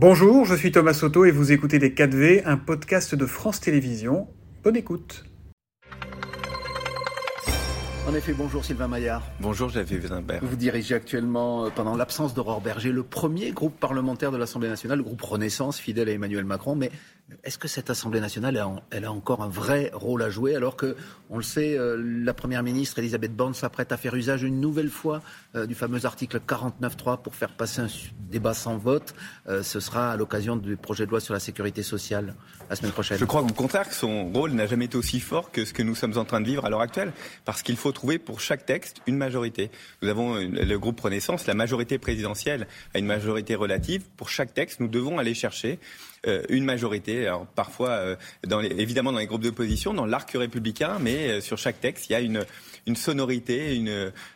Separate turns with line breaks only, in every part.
Bonjour, je suis Thomas Soto et vous écoutez Les 4V, un podcast de France Télévisions. Bonne écoute.
En effet, bonjour Sylvain Maillard.
Bonjour Javier Wiesenberg.
Vous dirigez actuellement, euh, pendant l'absence d'Aurore Berger, le premier groupe parlementaire de l'Assemblée nationale, le groupe Renaissance, fidèle à Emmanuel Macron. Mais est-ce que cette Assemblée nationale, elle a encore un vrai rôle à jouer alors que, on le sait, euh, la Première ministre Elisabeth Borne s'apprête à faire usage une nouvelle fois euh, du fameux article 49.3 pour faire passer un débat sans vote Ce sera à l'occasion du projet de loi sur la sécurité sociale la semaine prochaine.
Je crois au contraire que son rôle n'a jamais été aussi fort que ce que nous sommes en train de vivre à l'heure actuelle, parce qu'il faut trouver pour chaque texte une majorité. Nous avons le groupe Renaissance, la majorité présidentielle a une majorité relative. Pour chaque texte, nous devons aller chercher euh, une majorité. Alors, parfois, euh, évidemment dans les groupes d'opposition, dans l'arc républicain, mais euh, sur chaque texte, il y a une, une sonorité,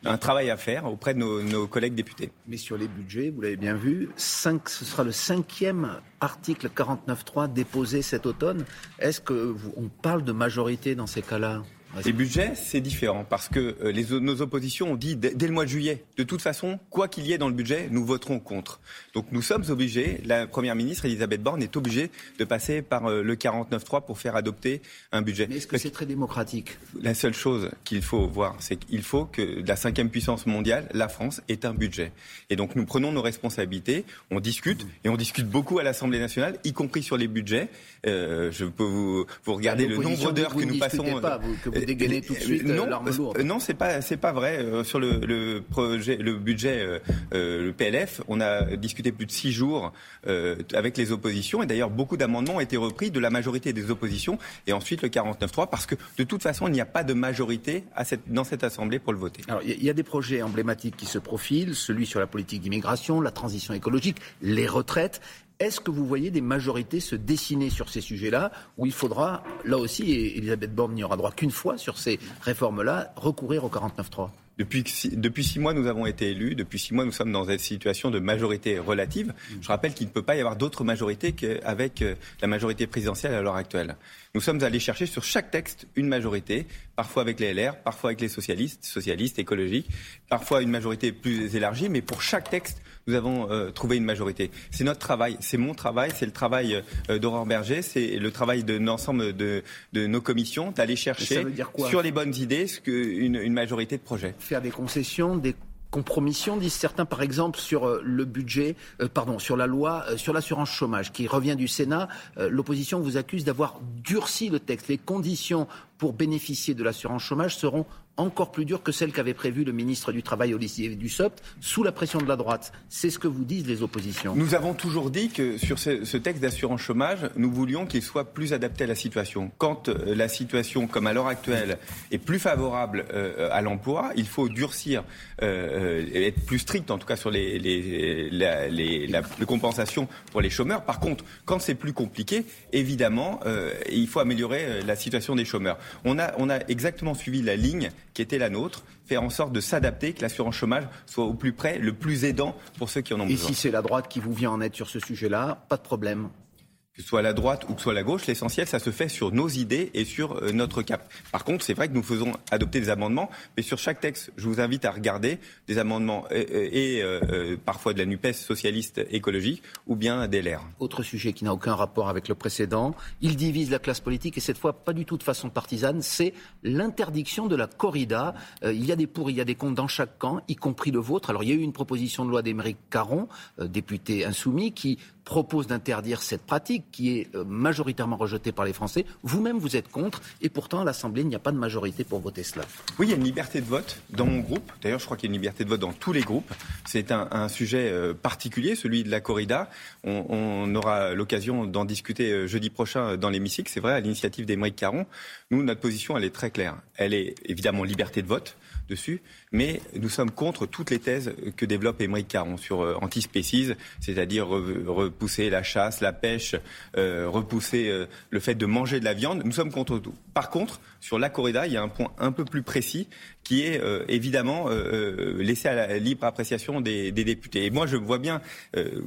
un travail à faire auprès de nos, collègues députés.
Mais sur les budgets, vous l'avez bien vu, 5, ce sera le cinquième article 49.3 déposé cet automne. Est-ce qu'on parle de majorité dans ces cas-là?
Les budgets, c'est différent parce que euh, les, nos oppositions ont dit dès, le mois de juillet, de toute façon, quoi qu'il y ait dans le budget, nous voterons contre. Donc nous sommes obligés, la Première ministre Elisabeth Borne est obligée de passer par euh, le 49-3 pour faire adopter un budget.
Mais est-ce que c'est très démocratique?
La seule chose qu'il faut voir, c'est qu'il faut que la cinquième puissance mondiale, la France, ait un budget. Et donc nous prenons nos responsabilités, on discute, et on discute beaucoup à l'Assemblée nationale, y compris sur les budgets. Euh, je peux vous, vous regarder le nombre d'heures que nous passons.
Pas, vous, que vous tout de suite
non,
l'arme lourde.
Non, c'est pas c'est pas vrai. Euh, sur le, le, projet, le budget, euh, euh, le PLF, on a discuté plus de six jours euh, avec les oppositions et d'ailleurs beaucoup d'amendements ont été repris de la majorité des oppositions et ensuite le 49.3 parce que de toute façon il n'y a pas de majorité à cette, dans cette assemblée pour le voter.
Alors il y, y a des projets emblématiques qui se profilent, celui sur la politique d'immigration, la transition écologique, les retraites. Est-ce que vous voyez des majorités se dessiner sur ces sujets-là, où il faudra, là aussi, et Elisabeth Borne n'y aura droit qu'une fois sur ces réformes-là, recourir au 49-3
depuis, depuis six mois, nous avons été élus. Depuis six mois, nous sommes dans une situation de majorité relative. Je rappelle qu'il ne peut pas y avoir d'autre majorité qu'avec euh, la majorité présidentielle à l'heure actuelle. Nous sommes allés chercher sur chaque texte une majorité, parfois avec les LR, parfois avec les socialistes, socialistes, écologiques, parfois une majorité plus élargie, mais pour chaque texte, nous avons euh, trouvé une majorité. C'est notre travail, c'est mon travail, c'est le travail euh, d'Aurore Berger, c'est le travail de l'ensemble de, de, nos commissions d'aller chercher sur les bonnes idées ce que une, une majorité de projets.
Faire des concessions, des compromission, disent certains, par exemple, sur euh, le budget, euh, pardon, sur la loi euh, sur l'assurance chômage qui revient du Sénat. L'opposition vous accuse d'avoir durci le texte. Les conditions pour bénéficier de l'assurance chômage seront encore plus dures que celles qu'avait prévues le ministre du Travail Olivier Dussopt sous la pression de la droite. C'est ce que vous disent les oppositions.
Nous avons toujours dit que sur ce, texte d'assurance chômage, nous voulions qu'il soit plus adapté à la situation. Quand euh, la situation, comme à l'heure actuelle, est plus favorable euh, à l'emploi, il faut durcir, euh, être plus strict en tout cas sur les, les, les, la, compensations pour les chômeurs. Par contre, quand c'est plus compliqué, évidemment, il faut améliorer la situation des chômeurs. On a, on a exactement suivi la ligne qui était la nôtre, faire en sorte de s'adapter, que l'assurance chômage soit au plus près, le plus aidant pour ceux qui en ont besoin.
Et si c'est la droite qui vous vient en aide sur ce sujet-là, pas de problème
que ce soit la droite ou que ce soit la gauche, l'essentiel, ça se fait sur nos idées et sur euh, notre cap. Par contre, c'est vrai que nous faisons adopter des amendements, mais sur chaque texte, je vous invite à regarder des amendements et, et euh, euh, parfois de la NUPES socialiste écologique ou bien des LR.
Autre sujet qui n'a aucun rapport avec le précédent, il divise la classe politique et cette fois pas du tout de façon partisane, c'est l'interdiction de la corrida. Il y a des pour, il y a des contre dans chaque camp, y compris le vôtre. Alors il y a eu une proposition de loi d'Émeric Caron, député insoumis, qui propose d'interdire cette pratique qui est euh, majoritairement rejetée par les Français. Vous-même, vous êtes contre, et pourtant à l'Assemblée, il n'y a pas de majorité pour voter cela.
Oui, il y a une liberté de vote dans mon groupe. D'ailleurs, je crois qu'il y a une liberté de vote dans tous les groupes. C'est un, sujet euh, particulier, celui de la corrida. On, aura l'occasion d'en discuter euh, jeudi prochain dans l'hémicycle. C'est vrai, à l'initiative d'Émeric Caron. Nous, notre position, elle est très claire. Elle est évidemment liberté de vote dessus, mais nous sommes contre toutes les thèses que développe Émeric Caron sur antispécisme, c'est-à-dire re repousser la chasse, la pêche, euh, repousser euh, le fait de manger de la viande. Nous sommes contre tout. Par contre, sur la corrida, il y a un point un peu plus précis qui est euh, évidemment laissé à la libre appréciation des, députés. Et moi, je vois bien,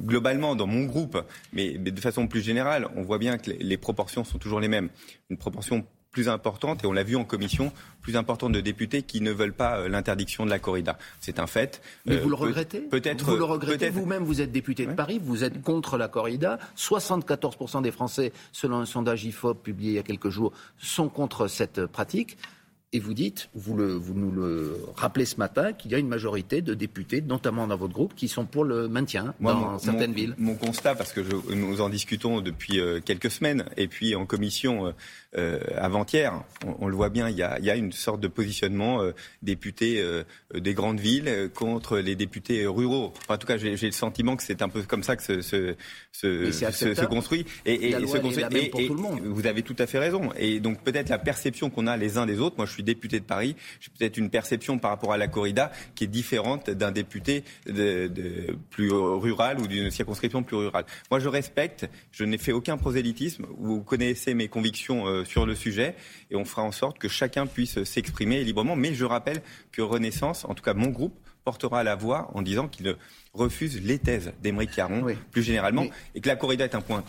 globalement, dans mon groupe, mais, de façon plus générale, on voit bien que les proportions sont toujours les mêmes. Une proportion plus importante, et on l'a vu en commission, plus importante de députés qui ne veulent pas euh, l'interdiction de la corrida. C'est un fait.
Mais vous le regrettez Peut-être. Vous le regrettez vous-même, vous êtes député de Paris, vous êtes contre la corrida. 74% des Français, selon un sondage IFOP publié il y a quelques jours, sont contre cette pratique. Et vous dites, vous, nous le rappelez ce matin, qu'il y a une majorité de députés, notamment dans votre groupe, qui sont pour le maintien dans certaines villes.
Mon constat, parce que nous en discutons depuis euh, quelques semaines, et puis en commission euh, euh, avant-hier, on, le voit bien, il y a, une sorte de positionnement députés des grandes villes contre les députés ruraux. en tout cas, j'ai le sentiment que c'est un peu comme ça que se, se, se, construit.
Et, et,
pour tout le monde. Vous avez tout à fait raison. Et donc peut-être la perception qu'on a les uns des autres, moi je suis député de Paris, j'ai peut-être une perception par rapport à la corrida qui est différente d'un député plus rural ou d'une circonscription plus rurale. Moi, je respecte, je n'ai fait aucun prosélytisme. Vous connaissez mes convictions euh, sur le sujet et on fera en sorte que chacun puisse s'exprimer librement. Mais je rappelle que Renaissance, en tout cas mon groupe, portera la voix en disant qu'il refuse les thèses d'Émeric Caron, plus généralement, et que la corrida est un point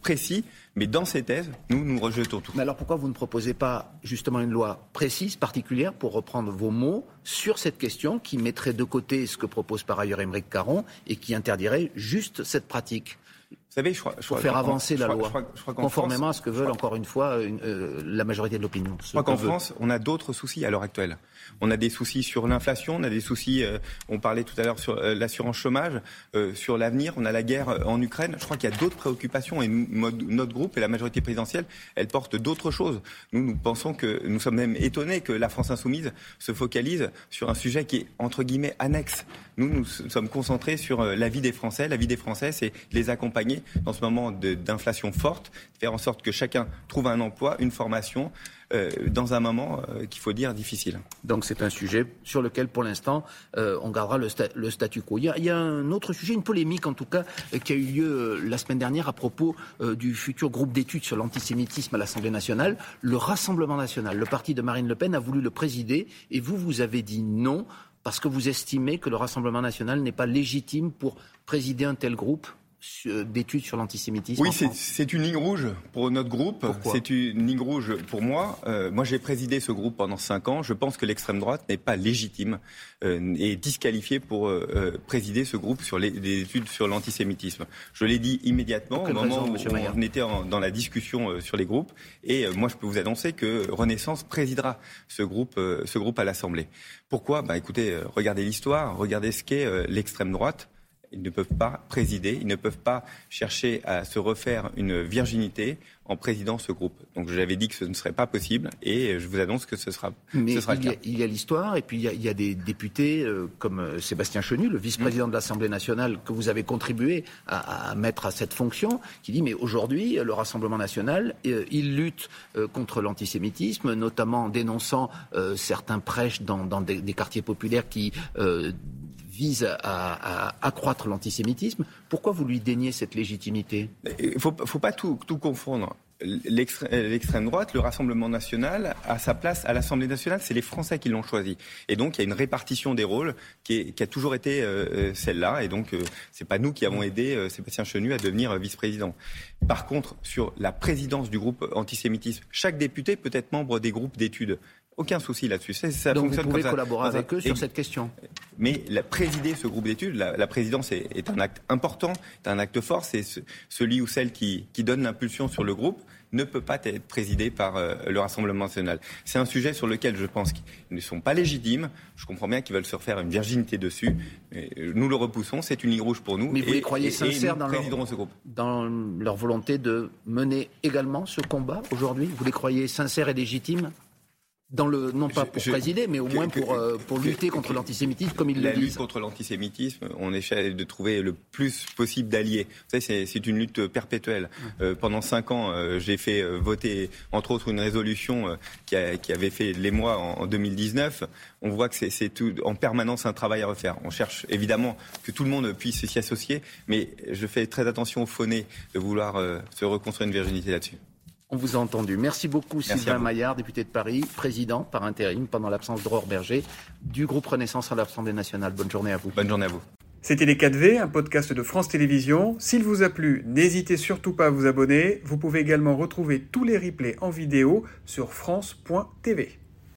précis, mais dans ces thèses, nous, nous rejetons tout.
Mais alors pourquoi vous ne proposez pas justement une loi précise, particulière, pour reprendre vos mots, sur cette question qui mettrait de côté ce que propose par ailleurs Émeric Caron et qui interdirait juste cette pratique? Savez, je crois, je pour faire avancer la loi, conformément à ce que veulent encore une fois euh, la majorité de l'opinion.
Je crois qu'en France, on a d'autres soucis à l'heure actuelle. On a des soucis sur l'inflation, on a des soucis, euh, on parlait tout à l'heure sur euh, l'assurance chômage, sur l'avenir, on a la guerre en Ukraine. Je crois qu'il y a d'autres préoccupations et notre groupe et la majorité présidentielle, elle porte d'autres choses. Nous, nous pensons que nous sommes même étonnés que la France insoumise se focalise sur un sujet qui est entre guillemets annexe. Nous, nous sommes concentrés sur la vie des Français. La vie des Français, c'est les accompagner dans ce moment d'inflation forte, faire en sorte que chacun trouve un emploi, une formation, euh, dans un moment euh, qu'il faut dire difficile.
Donc c'est un sujet sur lequel, pour l'instant, euh, on gardera le, statu quo. Il y, a, il y, a, un autre sujet, une polémique en tout cas, qui a eu lieu la semaine dernière à propos du futur groupe d'études sur l'antisémitisme à l'Assemblée nationale. Le Rassemblement national, le parti de Marine Le Pen, a voulu le présider et vous, vous avez dit non parce que vous estimez que le Rassemblement national n'est pas légitime pour présider un tel groupe d'études sur l'antisémitisme
Oui, c'est une ligne rouge pour notre groupe. C'est une ligne rouge pour moi. Euh, moi, j'ai présidé ce groupe pendant cinq ans. Je pense que l'extrême droite n'est pas légitime euh, et disqualifiée pour euh, présider ce groupe sur les, études sur l'antisémitisme. Je l'ai dit immédiatement au moment où on était dans la discussion sur les groupes. Et moi, je peux vous annoncer que Renaissance présidera ce groupe, ce groupe à l'Assemblée. Pourquoi? Bah, Écoutez, regardez l'histoire, regardez ce qu'est l'extrême droite. Ils ne peuvent pas présider, ils ne peuvent pas chercher à se refaire une virginité en présidant ce groupe. Donc je l'avais dit que ce ne serait pas possible et je vous annonce que ce sera,
Mais
ce sera
il, y a, il y a l'histoire et puis il y a, des députés euh, comme euh, Sébastien Chenu, le vice-président de l'Assemblée nationale que vous avez contribué à, mettre à cette fonction, qui dit mais aujourd'hui le Rassemblement national, euh, il lutte contre l'antisémitisme, notamment en dénonçant certains prêches dans, dans des, des, quartiers populaires qui vise à, accroître l'antisémitisme. Pourquoi vous lui déniez cette légitimité?
Il ne faut, pas tout, confondre l'extrême droite, le Rassemblement national, a sa place à l'Assemblée nationale, c'est les Français qui l'ont choisi. Et donc il y a une répartition des rôles qui, a toujours été euh, euh, celle-là. Et donc euh, c'est pas nous qui avons aidé Sébastien Chenu à devenir vice-président. Par contre, sur la présidence du groupe antisémitisme, chaque député peut être membre des groupes d'études. Aucun souci là-dessus.
Ça Donc vous pouvez collaborer avec eux sur cette question.
Mais la, présider ce groupe d'études, la, présidence est, un acte important, est un acte fort. C'est celui ou celle qui, donne l'impulsion sur le groupe ne peut pas être présidé par euh, le Rassemblement national. C'est un sujet sur lequel je pense qu'ils ne sont pas légitimes. Je comprends bien qu'ils veulent se refaire une virginité dessus. Mais euh, nous le repoussons, c'est une ligne rouge pour nous.
Mais vous les croyez sincères dans,
leur, ce groupe.
dans leur volonté de mener également ce combat aujourd'hui? Vous les croyez sincères et légitimes? Dans le, non pas pour présider, mais au moins pour, euh, pour lutter contre l'antisémitisme, comme il le
dit. La lutte contre l'antisémitisme, on essaie de trouver le plus possible d'alliés. Vous savez, c'est une lutte perpétuelle. Euh, pendant cinq ans, euh, j'ai fait voter, entre autres, une résolution qui, a, qui, avait fait l'émoi en, en 2019. On voit que c'est en permanence un travail à refaire. On cherche évidemment que tout le monde puisse s'y associer, mais je fais très attention au fauné de vouloir se reconstruire une virginité là-dessus.
Vous a entendu. Merci beaucoup Sylvain Maillard, député de Paris, président par intérim pendant l'absence de Berger du groupe Renaissance à l'Assemblée nationale. Bonne journée à vous.
Bonne journée à vous.
C'était Les 4V, un podcast de France Télévisions. S'il vous a plu, n'hésitez surtout pas à vous abonner. Vous pouvez également retrouver tous les replays en vidéo sur France.tv.